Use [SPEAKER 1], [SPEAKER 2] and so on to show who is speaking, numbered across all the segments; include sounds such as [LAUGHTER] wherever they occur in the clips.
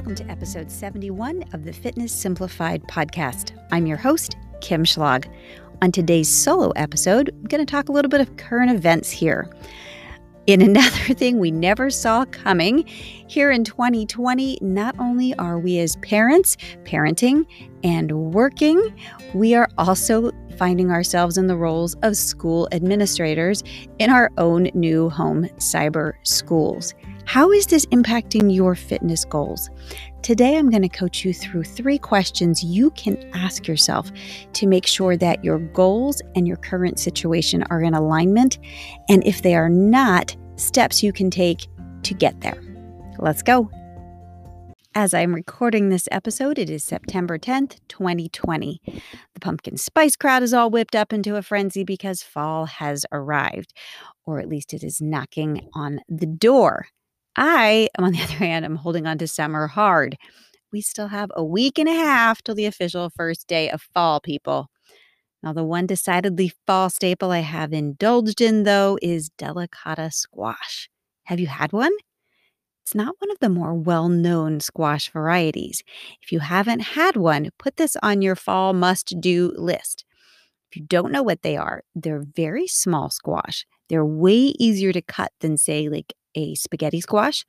[SPEAKER 1] Welcome to episode 71 of the Fitness Simplified podcast. I'm your host, Kim Schlag. On today's solo episode, I'm going to talk a little bit of current events here. In [LAUGHS] another thing we never saw coming, here in 2020, not only are we as parents parenting and working, we are also finding ourselves in the roles of school administrators in our own new home cyber schools. How is this impacting your fitness goals? Today, I'm going to coach you through three questions you can ask yourself to make sure that your goals and your current situation are in alignment. And if they are not, steps you can take to get there. Let's go. As I'm recording this episode, it is September 10th, 2020. The pumpkin spice crowd is all whipped up into a frenzy because fall has arrived, or at least it is knocking on the door. I, on the [LAUGHS] other hand, am holding on to summer hard. We still have a week and a half till the official first day of fall, people. Now, the one decidedly fall staple I have indulged in, though, is delicata squash. Have you had one? It's not one of the more well known squash varieties. If you haven't had one, put this on your fall must do list. If you don't know what they are, they're very small squash. They're way easier to cut than, say, like a spaghetti squash.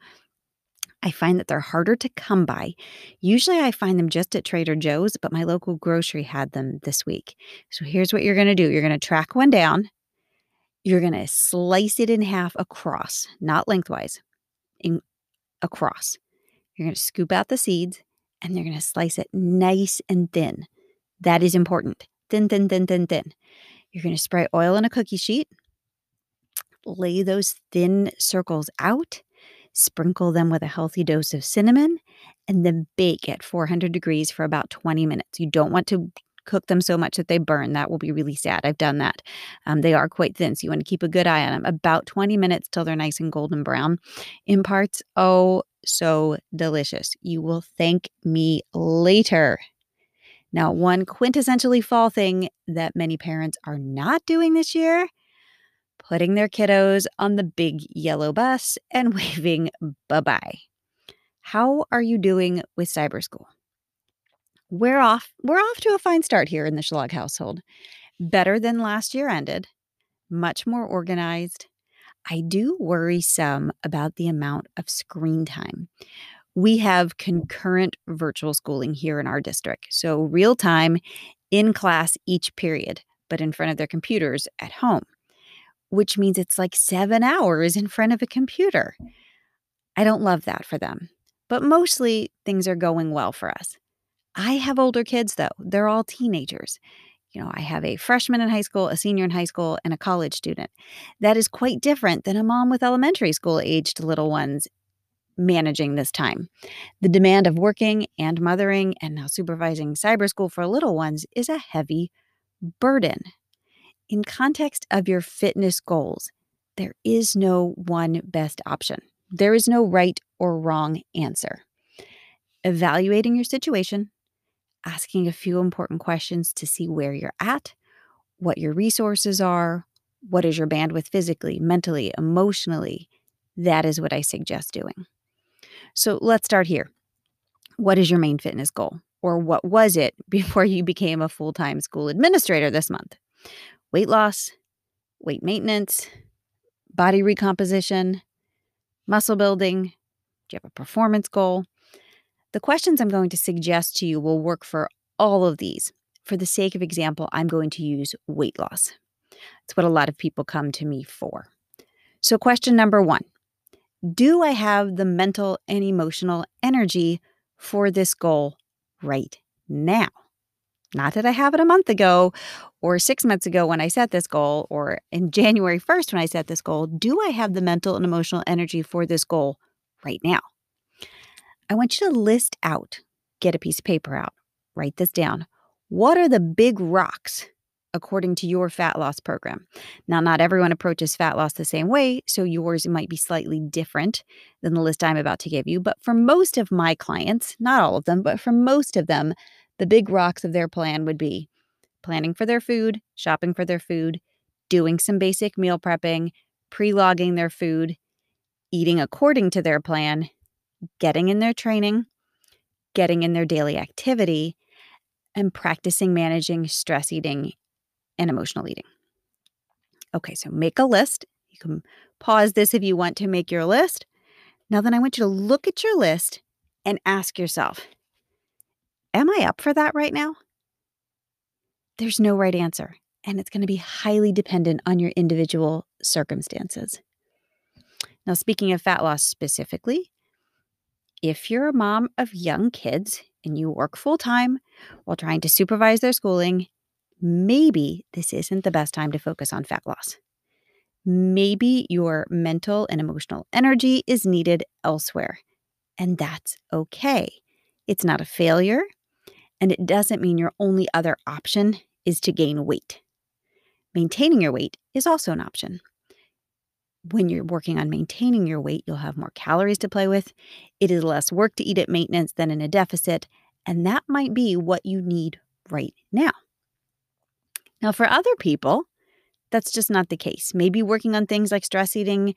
[SPEAKER 1] I find that they're harder to come by. Usually I find them just at Trader Joe's, but my local grocery had them this week. So here's what you're going to do you're going to track one down. You're going to slice it in half across, not lengthwise, in, across. You're going to scoop out the seeds and you're going to slice it nice and thin. That is important. Thin, thin, thin, thin, thin. You're going to spray oil on a cookie sheet lay those thin circles out, sprinkle them with a healthy dose of cinnamon, and then bake at 400 degrees for about 20 minutes. You don't want to cook them so much that they burn. That will be really sad. I've done that. Um, they are quite thin, so you want to keep a good eye on them. About 20 minutes till they're nice and golden brown in parts. Oh, so delicious. You will thank me later. Now, one quintessentially fall thing that many parents are not doing this year putting their kiddos on the big yellow bus and [LAUGHS] waving bye bye. How are you doing with cyber school? We're off. We're off to a fine start here in the Schlag household. Better than last year ended. Much more organized. I do worry some about the amount of screen time. We have concurrent virtual schooling here in our district. So, real time in class each period, but in front of their computers at home which means it's like seven hours in front of a computer. I don't love that for them, but mostly things are going well for us. I have older kids, though. They're all teenagers. You know, I have a freshman in high school, a senior in high school, and a college student. That is quite different than a mom with elementary school aged little ones managing this time. The demand of working and mothering and now supervising cyber school for little ones is a heavy burden in context of your fitness goals, there is no one best option. There is no right or wrong answer. Evaluating your situation, asking a few important questions to see where you're at, what your resources are, what is your bandwidth physically, mentally, emotionally. That is what I suggest doing. So let's start here. What is your main fitness goal? Or what was it [LAUGHS] before you became a full time school administrator this month? Weight loss, weight maintenance, body recomposition, muscle building? Do you have a performance goal? The questions I'm going to suggest to you will work for all of these. For the sake of example, I'm going to use weight loss. It's what a lot of people come to me for. So, question number one Do I have the mental and emotional energy for this goal right now? Not that I have it a month ago or six months ago when I set this goal or in [LAUGHS] January 1st when I set this goal. Do I have the mental and emotional energy for this goal right now? I want you to list out, get a piece of paper out, write this down. What are the big rocks according to your fat loss program. Now, not everyone approaches fat loss the same way, so yours might be slightly different than the list I'm about to give you. But for most of my clients, not all of them, but for most of them, the big rocks of their plan would be planning for their food, shopping for their food, doing some basic meal prepping, pre logging their food, eating according to their plan, getting in their training, getting in their daily activity, and practicing managing stress eating and emotional eating. Okay, so make a list. You can pause this if you want to make your list. Now, then, I want you to look at your list and ask yourself Am I up for that right now? There's no right answer, and it's going to be highly dependent on your individual circumstances. Now, speaking of fat loss specifically, if you're a mom of young kids and you work full time while trying to supervise their schooling, maybe this isn't the best time to focus on fat loss. Maybe your mental and emotional energy is needed elsewhere, and that's okay. It's not a failure, and it doesn't mean your only other option is to gain weight. Maintaining your weight is also an option. When you're working on maintaining your weight, you'll have more calories to play with. It is less work to eat at maintenance than in a deficit, and that might be what you need right now. Now, for other people, that's just not the case. Maybe working on things like stress eating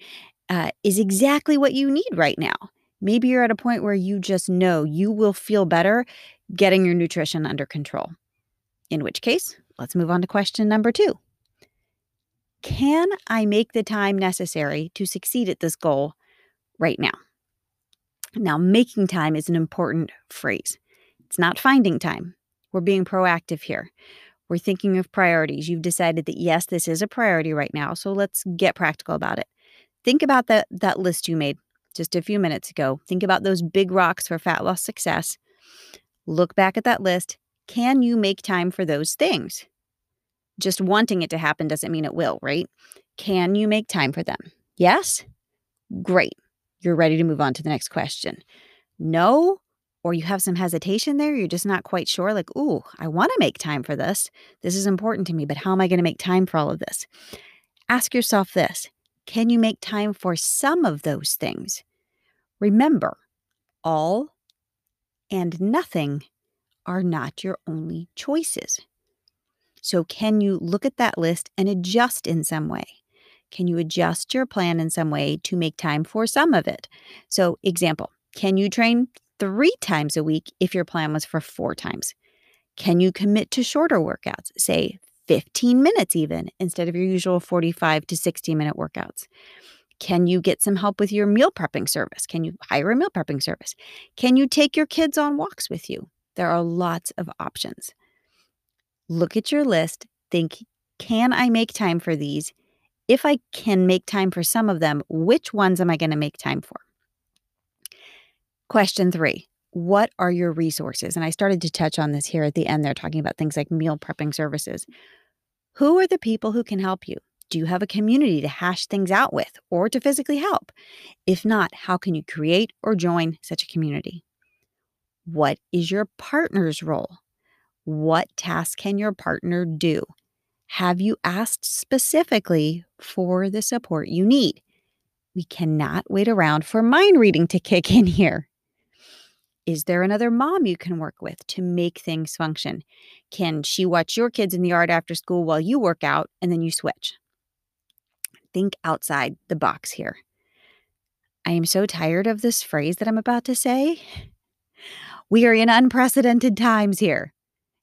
[SPEAKER 1] uh, is exactly what you need right now. Maybe you're at a point where you just know you will feel better getting your nutrition under control. In which case, let's move on to question number two Can I make the time necessary to succeed at this goal right now? Now, making time is an important phrase. It's not finding time. We're being proactive here. We're thinking of priorities. You've decided that yes, this is a priority right now. So let's get practical about it. Think about that that list you made just a few minutes ago. Think about those big rocks for fat loss success. Look back at that list. Can you make time for those things? Just wanting it to happen doesn't mean it will, right? Can you make time for them? Yes? Great. You're ready to move on to the next question. No? or you have some hesitation there, you're just not quite sure, like, ooh, I want to make time for this. This is important to me, but how am I going to make time for all of this? Ask yourself this Can you make time for some of those things? Remember, all and nothing are not your only choices. So, can you look at that list and adjust in some way? Can you adjust your plan in some way to make time for some of it? So, example, can you train three times a week if your plan was for four times? Can you commit to shorter workouts, say 15 minutes even, instead of your usual 45 to 60 minute workouts? Can you get some help with your meal prepping service? Can you hire a meal prepping service? Can you take your kids on walks with you? There are lots of options. Look at your list, think, can I make time for these? If I can make time for some of them, which ones am I going to make time for? Question three What are your resources? And I started to touch on this here at the end. They're talking about things like meal prepping services. Who are the people who can help you? Do you have a community to hash things out with or to physically help? If not, how can you create or join such a community? What is your partner's role? What tasks can your partner do? Have you asked specifically for the support you need? We cannot wait around for mind reading to kick in here. Is there another mom you can work with to make things function? Can she watch your kids in the yard after school while you work out and then you switch? Think outside the box here. I am so tired of this phrase that I'm about to say. We are in unprecedented times here.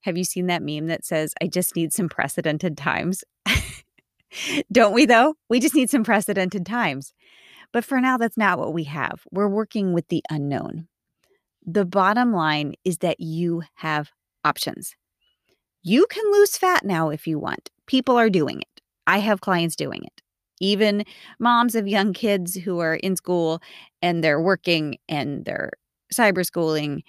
[SPEAKER 1] Have you seen that meme that says, I just need some precedented times? [LAUGHS] Don't we, though? We just need some precedented times. But for now, that's not what we have. We're working with the unknown. The bottom line is that you have options. You can lose fat now if you want. People are doing it. I have clients doing it. Even moms of young kids who are in school and they're working and they're cyber schooling,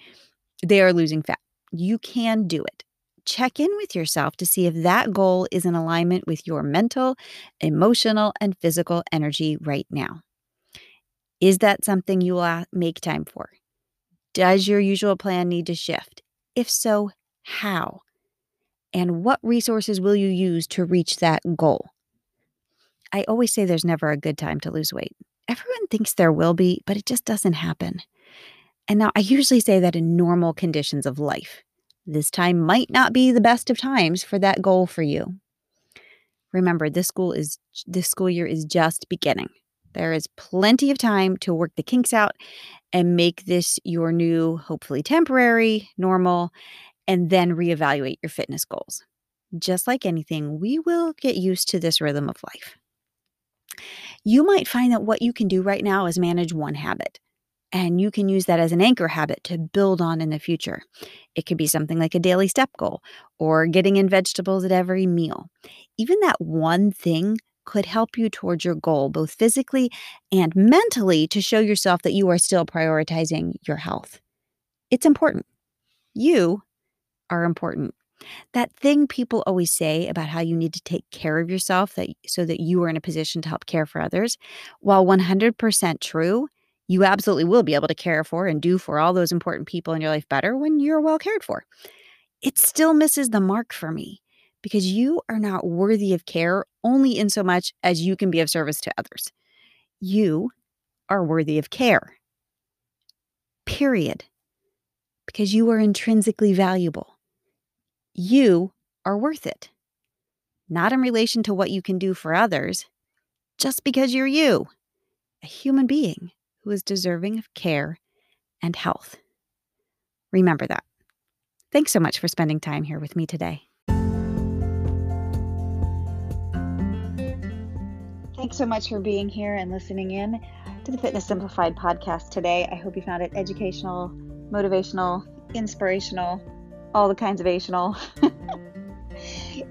[SPEAKER 1] they are losing fat. You can do it. Check in with yourself to see if that goal is in alignment with your mental, emotional, and physical energy right now. Is that something you will uh, make time for? Does your usual plan need to shift? If so, how? And what resources will you use to reach that goal? I always say there's never a good time to lose weight. Everyone thinks there will be, but it just doesn't happen. And now I usually say that in normal conditions of life. This time might not be the best of times for that goal for you. Remember, this school is this school year is just beginning. There is plenty of time to work the kinks out and make this your new, hopefully temporary, normal, and then reevaluate your fitness goals. Just like anything, we will get used to this rhythm of life. You might find that what you can do right now is manage one habit, and you can use that as an anchor habit to build on in the future. It could be something like a daily step goal or getting in vegetables at every meal. Even that one thing could help you towards your goal, both physically and mentally, to show yourself that you are still prioritizing your health. It's important. You are important. That thing people always say about how you need to take care of yourself that so that you are in a position to help care for others, while 100% true, you absolutely will be able to care for and do for all those important people in your life better when you're well cared for. It still misses the mark for me because you are not worthy of care only in so much as you can be of service to others. You are worthy of care. Period. Because you are intrinsically valuable. You are worth it. Not in relation to what you can do for others, just because you're you, a human being who is deserving of care and health. Remember that. Thanks so much for spending time here with me today. Thanks so much for being here and listening in to the Fitness Simplified podcast today. I hope you found it educational, motivational, inspirational, all the kinds of ational. [LAUGHS]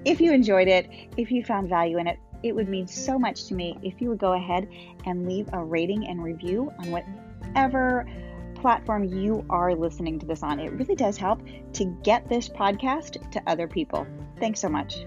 [SPEAKER 1] if you enjoyed it, if you found value in it, it would mean so much to me if you would go ahead and leave a rating and review on whatever platform you are listening to this on. It really does help to get this podcast to other people. Thanks so much.